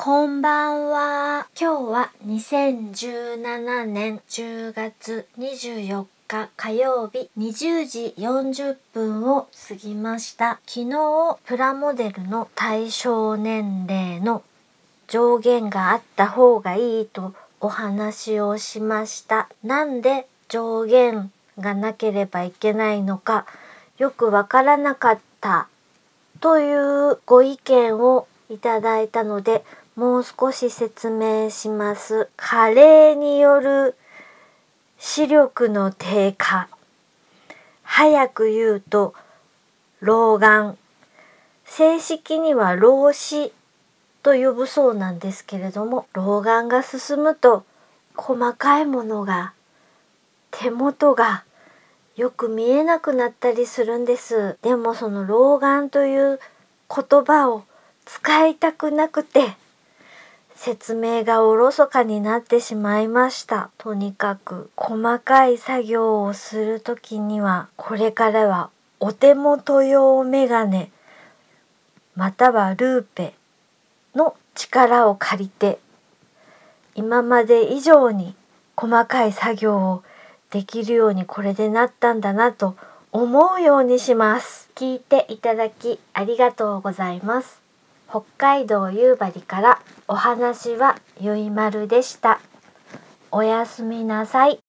こんばんは。今日は2017年10月24日火曜日20時40分を過ぎました。昨日プラモデルの対象年齢の上限があった方がいいとお話をしました。なんで上限がなければいけないのかよくわからなかったというご意見をいただいたのでもう少し説明します。加齢による視力の低下。早く言うと老眼。正式には老視と呼ぶそうなんですけれども老眼が進むと細かいものが手元がよく見えなくなったりするんです。でもその老眼という言葉を使いたくなくて説明がおろそかになってしまいました。とにかく細かい作業をするときにはこれからはお手元用メガネまたはルーペの力を借りて今まで以上に細かい作業をできるようにこれでなったんだなと思うようにします。聞いていただきありがとうございます。北海道夕張からお話はゆいまるでした。おやすみなさい。